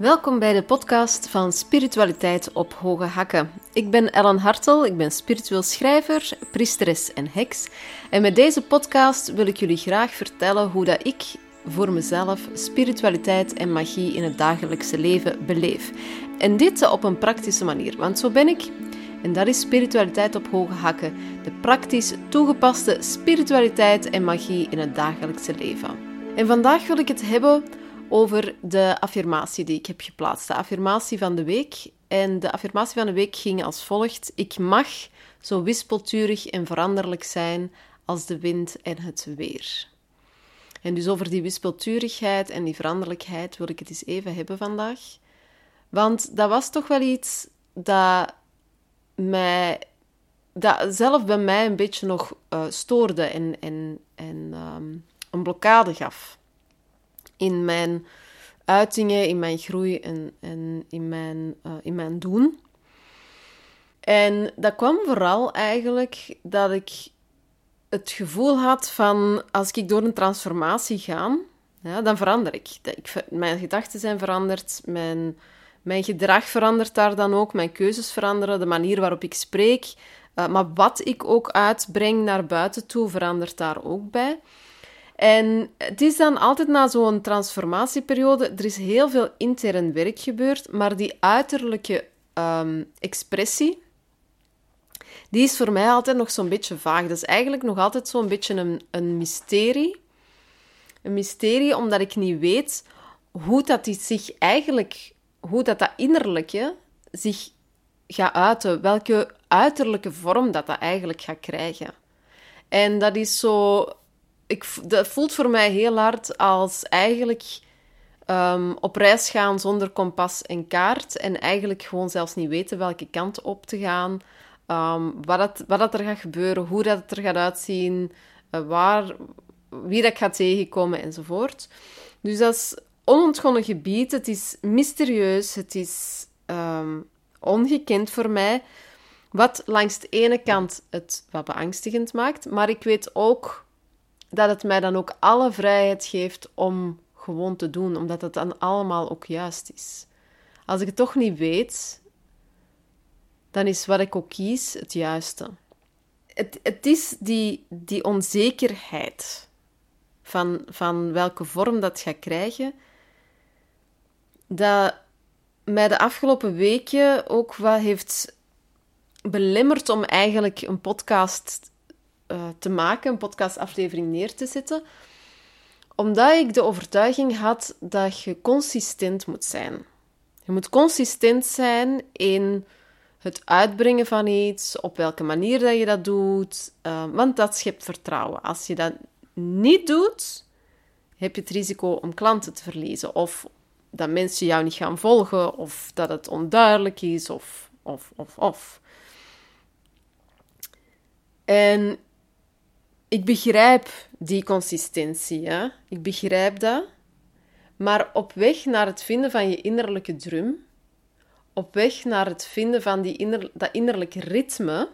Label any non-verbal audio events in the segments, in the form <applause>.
Welkom bij de podcast van Spiritualiteit op Hoge Hakken. Ik ben Ellen Hartel, ik ben spiritueel schrijver, priesteres en heks. En met deze podcast wil ik jullie graag vertellen hoe dat ik voor mezelf spiritualiteit en magie in het dagelijkse leven beleef. En dit op een praktische manier, want zo ben ik. En dat is spiritualiteit op hoge hakken. De praktisch toegepaste spiritualiteit en magie in het dagelijkse leven. En vandaag wil ik het hebben over de affirmatie die ik heb geplaatst. De affirmatie van de week. En de affirmatie van de week ging als volgt: Ik mag zo wispelturig en veranderlijk zijn als de wind en het weer. En dus over die wispelturigheid en die veranderlijkheid wil ik het eens even hebben vandaag. Want dat was toch wel iets dat mij, dat zelf bij mij een beetje nog uh, stoorde en, en, en um, een blokkade gaf in mijn uitingen, in mijn groei en, en in, mijn, uh, in mijn doen. En dat kwam vooral eigenlijk dat ik het gevoel had van als ik door een transformatie ga, ja, dan verander ik. ik. Mijn gedachten zijn veranderd, mijn, mijn gedrag verandert daar dan ook, mijn keuzes veranderen, de manier waarop ik spreek. Uh, maar wat ik ook uitbreng naar buiten toe, verandert daar ook bij. En het is dan altijd na zo'n transformatieperiode, er is heel veel intern werk gebeurd, maar die uiterlijke um, expressie, die is voor mij altijd nog zo'n beetje vaag. Dat is eigenlijk nog altijd zo'n beetje een, een mysterie. Een mysterie omdat ik niet weet hoe dat zich eigenlijk, hoe dat, dat innerlijke zich gaat uiten. Welke uiterlijke vorm dat dat eigenlijk gaat krijgen. En dat is zo ik, dat voelt voor mij heel hard als eigenlijk um, op reis gaan zonder kompas en kaart. En eigenlijk gewoon zelfs niet weten welke kant op te gaan. Um, wat, dat, wat dat er gaat gebeuren, hoe dat er gaat uitzien, uh, waar, wie dat gaat tegenkomen enzovoort. Dus dat is onontgonnen gebied. Het is mysterieus. Het is um, ongekend voor mij. Wat langs de ene kant het wat beangstigend maakt, maar ik weet ook dat het mij dan ook alle vrijheid geeft om gewoon te doen, omdat het dan allemaal ook juist is. Als ik het toch niet weet, dan is wat ik ook kies het juiste. Het, het is die, die onzekerheid van, van welke vorm dat gaat krijgen, dat mij de afgelopen weken ook wat heeft belemmerd om eigenlijk een podcast uh, te maken, een podcastaflevering neer te zetten, omdat ik de overtuiging had dat je consistent moet zijn. Je moet consistent zijn in het uitbrengen van iets, op welke manier dat je dat doet, uh, want dat schept vertrouwen. Als je dat niet doet, heb je het risico om klanten te verliezen, of dat mensen jou niet gaan volgen, of dat het onduidelijk is, of, of, of, of. En ik begrijp die consistentie, hè? ik begrijp dat. Maar op weg naar het vinden van je innerlijke drum, op weg naar het vinden van die inner, dat innerlijke ritme,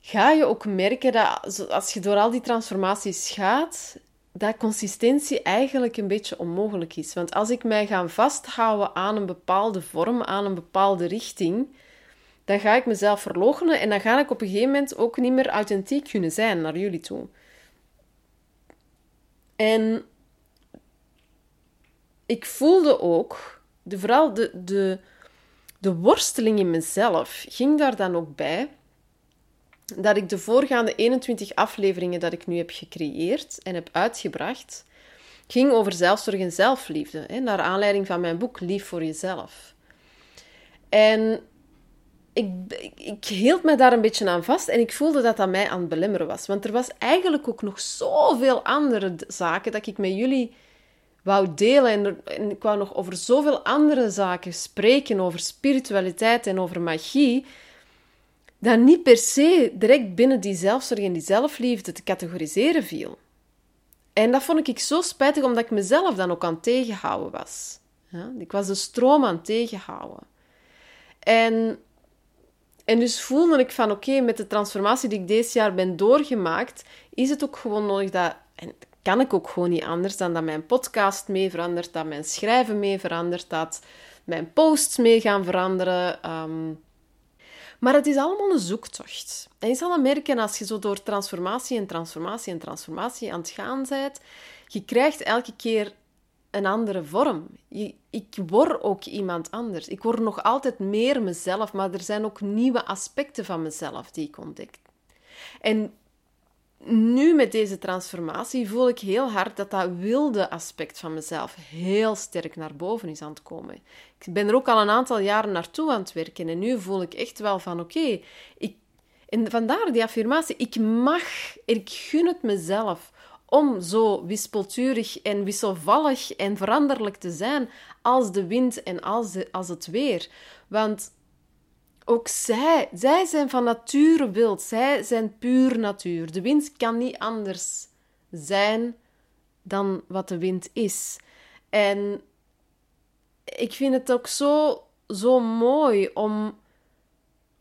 ga je ook merken dat als je door al die transformaties gaat, dat consistentie eigenlijk een beetje onmogelijk is. Want als ik mij ga vasthouden aan een bepaalde vorm, aan een bepaalde richting, dan ga ik mezelf verloochenen en dan ga ik op een gegeven moment ook niet meer authentiek kunnen zijn naar jullie toe. En ik voelde ook, de, vooral de, de, de worsteling in mezelf ging daar dan ook bij, dat ik de voorgaande 21 afleveringen dat ik nu heb gecreëerd en heb uitgebracht, ging over zelfzorg en zelfliefde, hè, naar aanleiding van mijn boek Lief voor jezelf. En ik, ik, hield me daar een beetje aan vast en ik voelde dat dat mij aan het belemmeren was. Want er was eigenlijk ook nog zoveel andere zaken dat ik met jullie wou delen. En, ik wou nog over zoveel andere zaken spreken, over spiritualiteit en over magie, dat niet per se direct binnen die zelfzorg en die zelfliefde te categoriseren viel. En dat vond ik zo spijtig, omdat ik mezelf dan ook aan het tegenhouden was. Ja? Ik was de stroom aan het tegenhouden. En en dus voelde ik van oké, met de transformatie die ik deze jaar ben doorgemaakt, is het ook gewoon nodig dat. En kan ik ook gewoon niet anders dan dat mijn podcast mee verandert, dat mijn schrijven mee verandert, dat mijn posts mee gaan veranderen. Ehm. maar het is allemaal een zoektocht. En je zal dan merken als je zo door transformatie en transformatie en transformatie aan het gaan bent, je krijgt elke keer een andere vorm. ik word ook iemand anders. Ik word nog altijd meer mezelf, maar er zijn ook nieuwe aspecten van mezelf die ik ontdek. En nu met deze transformatie voel ik heel hard dat dat wilde aspect van mezelf heel sterk naar boven is aan het komen. Ik ben er ook al een aantal jaren naartoe aan het werken en nu voel ik echt wel van oké, ik en vandaar die affirmatie, ik mag, ik gun het mezelf om zo wispelturig en wisselvallig en veranderlijk te zijn als de wind en als, de, als het weer. Want ook zij, zij zijn van nature wild. Zij zijn puur natuur. De wind kan niet anders zijn dan wat de wind is. En ik vind het ook zo, zo mooi om,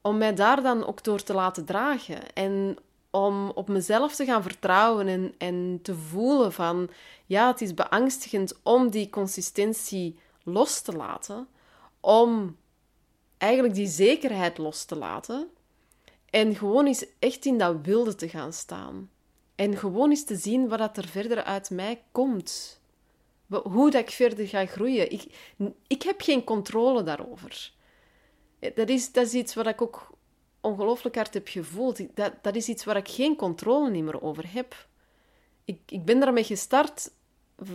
om mij daar dan ook door te laten dragen. En om op mezelf te gaan vertrouwen en, en te voelen van... Ja, het is beangstigend om die consistentie los te laten. Om eigenlijk die zekerheid los te laten en gewoon eens echt in dat wilde te gaan staan. En gewoon eens te zien wat dat er verder uit mij komt. Hoe dat ik verder ga groeien. Ik, ik heb geen controle daarover. Dat is, dat is iets wat ik ook ongelooflijk hard heb gevoeld. Dat, dat is iets waar ik geen controle meer over heb. Ik, ik ben daarmee gestart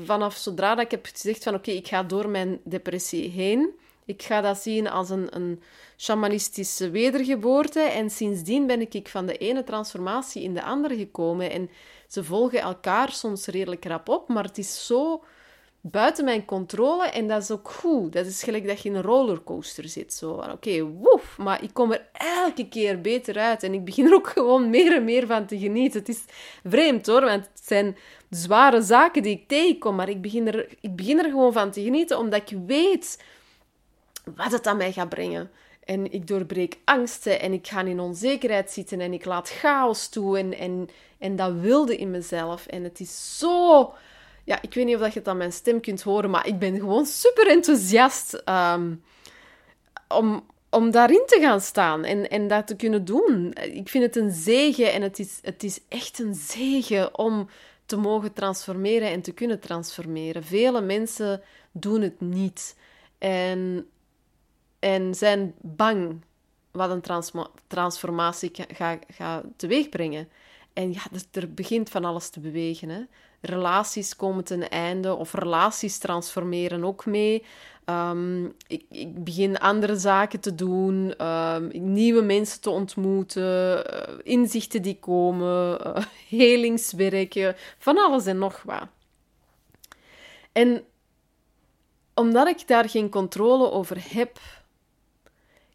vanaf zodra dat ik heb gezegd van oké, ik ga door mijn depressie heen. Ik ga dat zien als een, een shamanistische wedergeboorte. En sindsdien ben ik van de ene transformatie in de andere gekomen. En ze volgen elkaar soms redelijk rap op, maar het is zo buiten mijn controle en dat is ook goed. Dat is gelijk dat je in een rollercoaster zit. Zo oké, woef, maar ik kom er elke keer beter uit en ik begin er ook gewoon meer en meer van te genieten. Het is vreemd hoor, want het zijn zware zaken die ik tegenkom, maar ik begin er, ik begin er gewoon van te genieten omdat ik weet wat het aan mij gaat brengen. En ik doorbreek angsten en ik ga in onzekerheid zitten en ik laat chaos toe en, en, en dat wilde in mezelf. En het is zo... Ja, ik weet niet of je het aan mijn stem kunt horen, maar ik ben gewoon super enthousiast um, om, om daarin te gaan staan en, en dat te kunnen doen. Ik vind het een zegen en het is, het is echt een zegen om te mogen transformeren en te kunnen transformeren. Vele mensen doen het niet. En en zijn bang wat een transformatie gaat ga teweegbrengen. En ja, er begint van alles te bewegen. Hè. Relaties komen ten einde, of relaties transformeren ook mee. Ehm, ik, ik, begin andere zaken te doen, um, nieuwe mensen te ontmoeten, uh, inzichten die komen, <laughs> uh, van alles en nog wat. En omdat ik daar geen controle over heb,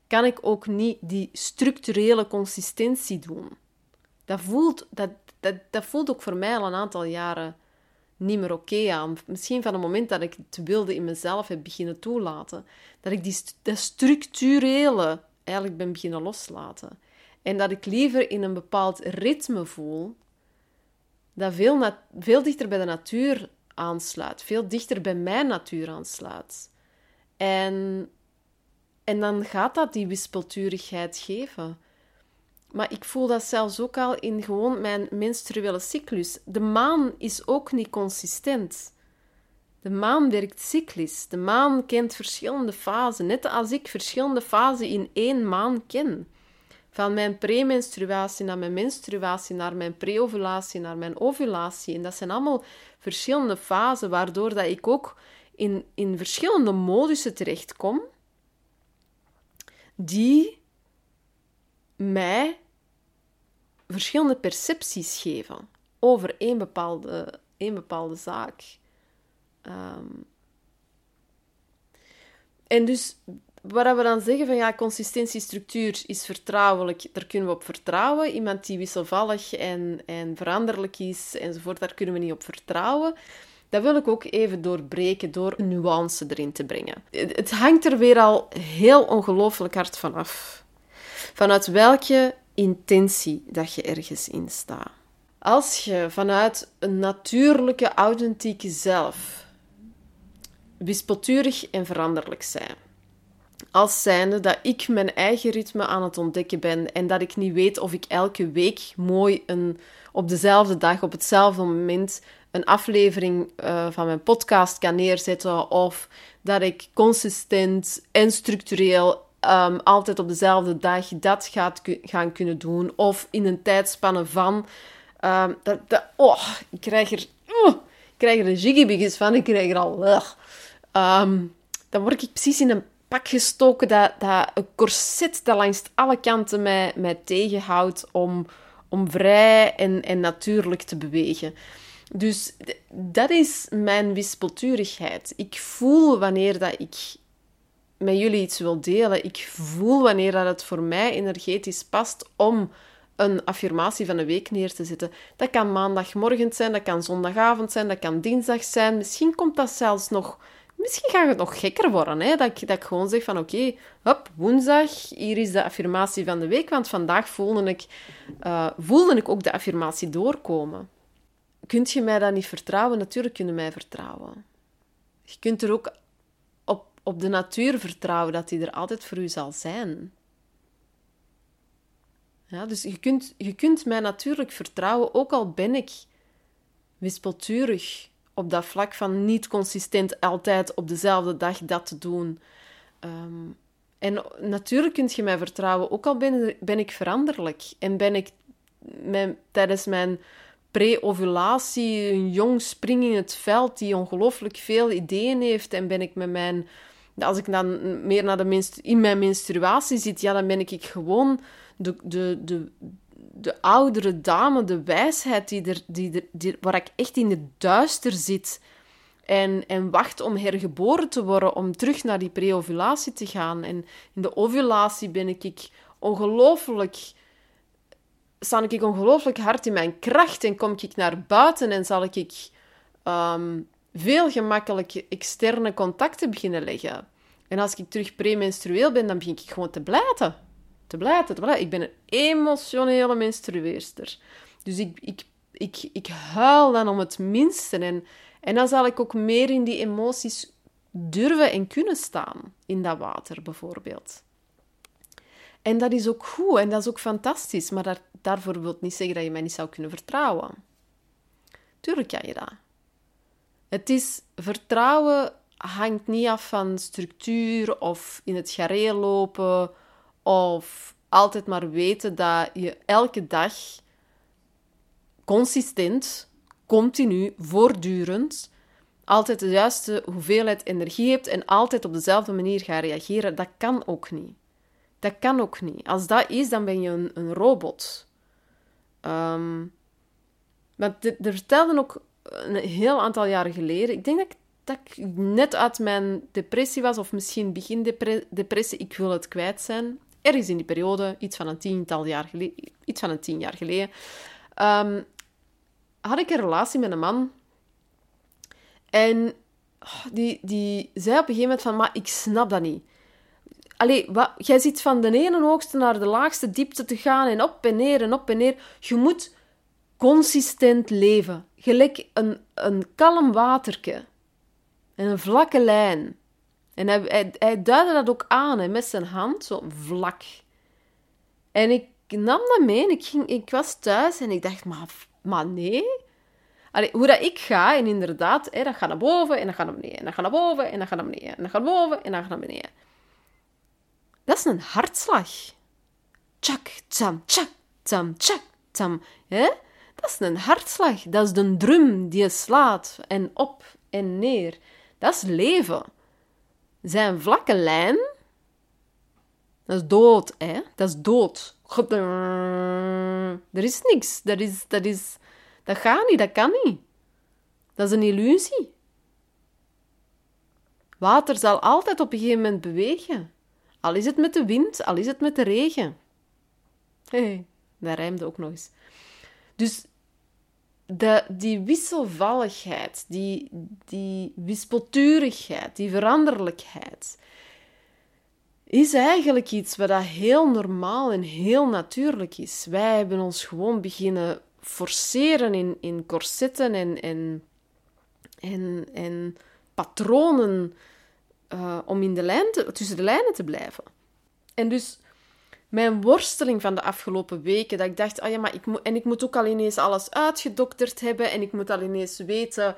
kan ik ook niet die structurele consistentie doen. Dat voelt, dat, dat, dat voelt ook voor mij al een aantal jaren niet meer oké aan. Misschien van het moment dat ik het wilde in mezelf heb beginnen toelaten, dat ik die, dat structurele eigenlijk ben beginnen loslaten. En dat ik liever in een bepaald ritme voel, dat veel, veel dichter bij de natuur aansluit, veel dichter bij mijn natuur aansluit. En en dan gaat dat die wispelturigheid geven. Maar ik voel dat zelfs ook al in gewoon mijn menstruele cyclus. De maan is ook niet consistent. De maan werkt cyclisch. De maan kent verschillende fasen, net als ik verschillende fasen in één maan ken. Van mijn premenstruatie naar mijn menstruatie, naar mijn preovulatie, naar mijn ovulatie. En dat zijn allemaal verschillende fasen, waardoor dat ik ook in, in verschillende modussen terechtkom die mij verschillende percepties geven over één bepaalde, één bepaalde zaak. Ehm, en dus waar we dan zeggen van ja, consistentiestructuur is vertrouwelijk, daar kunnen we op vertrouwen. Iemand die wisselvallig en, en veranderlijk is enzovoort, daar kunnen we niet op vertrouwen. Dat wil ik ook even doorbreken door nuance erin te brengen. Het hangt er weer al heel ongelooflijk hard vanaf. Vanuit welke intentie dat je ergens in staat. Als je vanuit een natuurlijke, authentieke zelf wispelturig en veranderlijk bent, als zijnde dat ik mijn eigen ritme aan het ontdekken ben en dat ik niet weet of ik elke week mooi een, op dezelfde dag, op hetzelfde moment, een aflevering uh, van mijn podcast kan neerzetten of dat ik consistent en structureel um, altijd op dezelfde dag dat gaat gaan kunnen doen of in een tijdspanne van. Um, dat, oh, ik krijg er, oh, ik krijg er een van, ik krijg er al. Um, dan word ik precies in een pak gestoken dat, dat een corset dat langs alle kanten mij, mij tegenhoudt om, om vrij en, en natuurlijk te bewegen. Dus dat is mijn wispelturigheid. Ik voel wanneer dat ik met jullie iets wil delen. Ik voel wanneer dat het voor mij energetisch past om een affirmatie van de week neer te zetten. Dat kan maandagmorgen zijn, dat kan zondagavond zijn, dat kan dinsdag zijn. Misschien komt dat zelfs nog Misschien gaat het nog gekker worden. Hè? Dat, ik, dat ik gewoon zeg van oké, okay, woensdag, hier is de affirmatie van de week. Want vandaag voelde ik, uh, voelde ik ook de affirmatie doorkomen. Kunt je mij dan niet vertrouwen? Natuurlijk kun je mij vertrouwen. Je kunt er ook op, de natuur vertrouwen dat die er altijd voor u zal zijn. Ja, dus je kunt, je kunt mij natuurlijk vertrouwen, ook al ben ik wispelturig op dat vlak van niet consistent altijd op dezelfde dag dat te doen. Ehm, en natuurlijk kun je mij vertrouwen, ook al ben, ben ik veranderlijk en ben ik mijn, tijdens mijn pre-ovulatie een jong spring in het veld die ongelooflijk veel ideeën heeft en ben ik met mijn als ik dan meer naar de in mijn menstruatie zit, ja, dan ben ik gewoon de, de, de, de oudere dame, de wijsheid die er, die waar ik echt in het duister zit en, en wacht om hergeboren te worden, om terug naar die pre-ovulatie te gaan. En in de ovulatie ben ik ongelooflijk, sta ik ongelooflijk hard in mijn kracht en kom ik naar buiten en zal ik um, veel gemakkelijk externe contacten beginnen leggen. En als ik terug premenstrueel ben, dan begin ik gewoon te blijten te blijten, te blijten. Ik ben een emotionele menstrueerster. Dus ik, ik, ik, ik huil dan om het minste. En, en dan zal ik ook meer in die emoties durven en kunnen staan. In dat water, bijvoorbeeld. En dat is ook goed en dat is ook fantastisch. Maar dat, daarvoor wil niet zeggen dat je mij niet zou kunnen vertrouwen. Tuurlijk kan je dat. Het is vertrouwen hangt niet af van structuur of in het gareel lopen of altijd maar weten dat je elke dag consistent, continu, voortdurend, altijd de juiste hoeveelheid energie hebt en altijd op dezelfde manier gaat reageren. Dat kan ook niet. Dat kan ook niet. Als dat is, dan ben je een, robot. Um, maar er vertelden ook een heel aantal jaren geleden, ik denk dat ik, net uit mijn depressie was, of misschien begin depressie, ik wil het kwijt zijn ergens in die periode, iets van een tiental jaar geleden, iets van een tien jaar geleden, um, had ik een relatie met een man. En oh, die, die zei op een gegeven moment van, maar ik snap dat niet. Allee, wat, jij zit van de ene hoogste naar de laagste diepte te gaan en op en neer en op en neer. Je moet consistent leven. Gelijk een, een kalm waterke. En een vlakke lijn. En hij, hij, duidde dat ook aan hè, met zijn hand, zo vlak. En ik nam dat mee en ik, ging, ik was thuis en ik dacht, maar, maar nee. Hoe dat ik ga, en inderdaad, hè, dat gaat naar boven en dat gaat naar beneden. En dat gaat naar boven en dat gaat naar beneden. En dat gaat naar boven en dat gaat naar beneden. Dat is een hartslag. Tjak, tsam, tjak, tsam, tjak, tsam. Hè? Dat is een hartslag. Dat is de drum die je slaat en op en neer. Dat is leven. Zijn vlakke lijn, dat is dood, hè? Dat is dood. Er is niks. Dat, is, dat, is, dat gaat niet, dat kan niet. Dat is een illusie. Water zal altijd op een gegeven moment bewegen. Al is het met de wind, al is het met de regen. Hé, hey, dat rijmde ook nog eens. Dus die wisselvalligheid, die, die wispelturigheid, die veranderlijkheid, is eigenlijk iets wat dat heel normaal en heel natuurlijk is. Wij hebben ons gewoon beginnen forceren in, in corsetten en, en, en, en patronen uh, om in de lijn tussen de lijnen te blijven. En dus mijn worsteling van de afgelopen weken, dat ik dacht, ah ja, maar ik moet, en ik moet ook al ineens alles uitgedokterd hebben en ik moet al ineens weten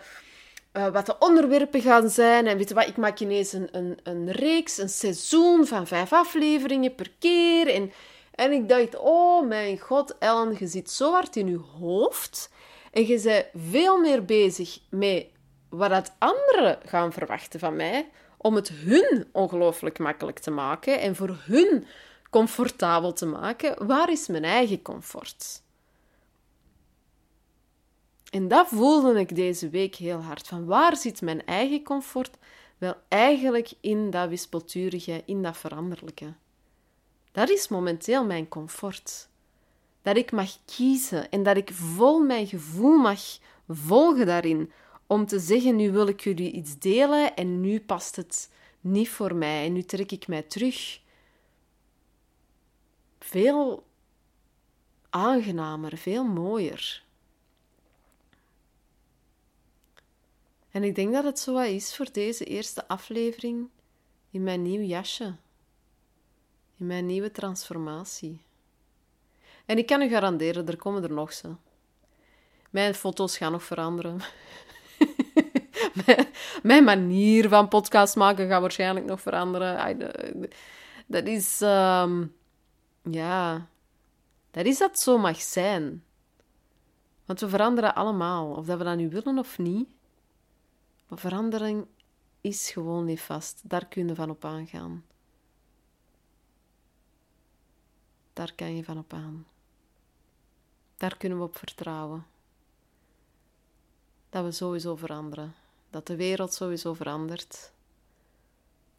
uh, wat de onderwerpen gaan zijn. En weet je wat, ik maak ineens een, een, een reeks, een seizoen van vijf afleveringen per keer. En, en ik dacht, oh mijn god, Ellen, je zit zo hard in je hoofd. En je bent veel meer bezig met wat anderen gaan verwachten van mij, om het hun ongelooflijk makkelijk te maken en voor hun comfortabel te maken. Waar is mijn eigen comfort? En dat voelde ik deze week heel hard. Van waar zit mijn eigen comfort? Wel, eigenlijk in dat wispelturige, in dat veranderlijke. Dat is momenteel mijn comfort. Dat ik mag kiezen en dat ik vol mijn gevoel mag volgen daarin. Om te zeggen, nu wil ik jullie iets delen en nu past het niet voor mij en nu trek ik mij terug. Veel aangenamer, veel mooier. En ik denk dat het zo is voor deze eerste aflevering in mijn nieuw jasje, in mijn nieuwe transformatie. En ik kan u garanderen, er komen er nog zo. Mijn foto's gaan nog veranderen. <laughs> mijn, manier van podcast maken gaat waarschijnlijk nog veranderen. Dat is, ehm, ja, dat is dat zo mag zijn. Want we veranderen allemaal, of dat we dat nu willen of niet. Maar verandering is gewoon niet vast. Daar kun je van op aangaan. Daar kan je van op aan. Daar kunnen we op vertrouwen. Dat we sowieso veranderen. Dat de wereld sowieso verandert.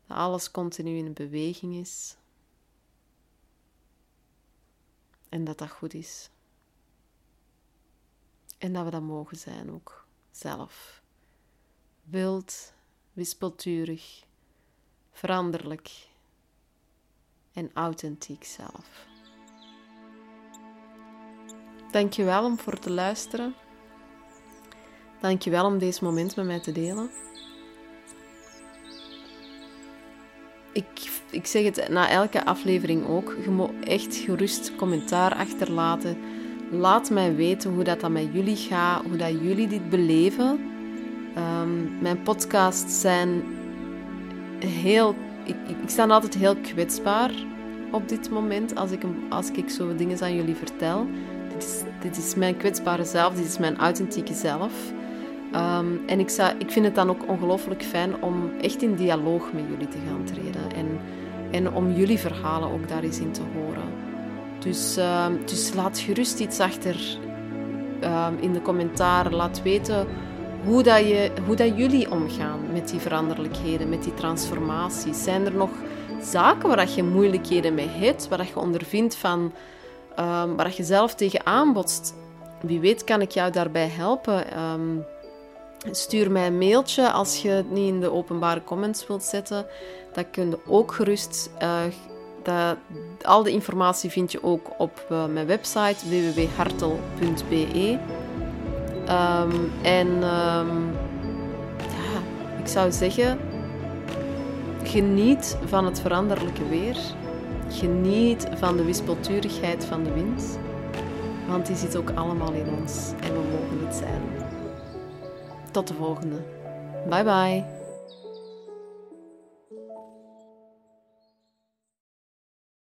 Dat alles continu in beweging is. En dat dat goed is. En dat we dat mogen zijn ook zelf wild, wispelturig, veranderlijk en authentiek zelf. Dankjewel om voor te luisteren. Dankjewel om deze moment met mij te delen. Ik, ik zeg het na elke aflevering ook. Je moet echt gerust commentaar achterlaten. Laat mij weten hoe dat, met jullie gaat, hoe dat jullie dit beleven. Ehm, mijn podcasts zijn heel. Ik, ik, sta altijd heel kwetsbaar op dit moment als ik, als ik zo dingen aan jullie vertel. Dit is, dit is mijn kwetsbare zelf, dit is mijn authentieke zelf. Ehm, en ik, ik vind het dan ook ongelooflijk fijn om echt in dialoog met jullie te gaan treden. En, en om jullie verhalen ook daar eens in te horen. Dus, ehm, dus laat gerust iets achter in de commentaren. Laat weten hoe, dat je, hoe dat jullie omgaan met die veranderlijkheden, met die transformaties. Zijn er nog zaken waar je moeilijkheden mee hebt, waar je ondervindt van, waar je zelf tegen aanbotst? Wie weet kan ik jou daarbij helpen. Ehm, stuur mij een mailtje als je het niet in de openbare comments wilt zetten. Dat kun je ook gerust. Uh, dat, al de informatie vind je ook op uh, mijn website www.hartel.be. Um, en um, ja, ik zou zeggen, geniet van het veranderlijke weer. Geniet van de wispelturigheid van de wind. Want die zit ook allemaal in ons en we mogen het zijn. Tot de volgende. Bye bye.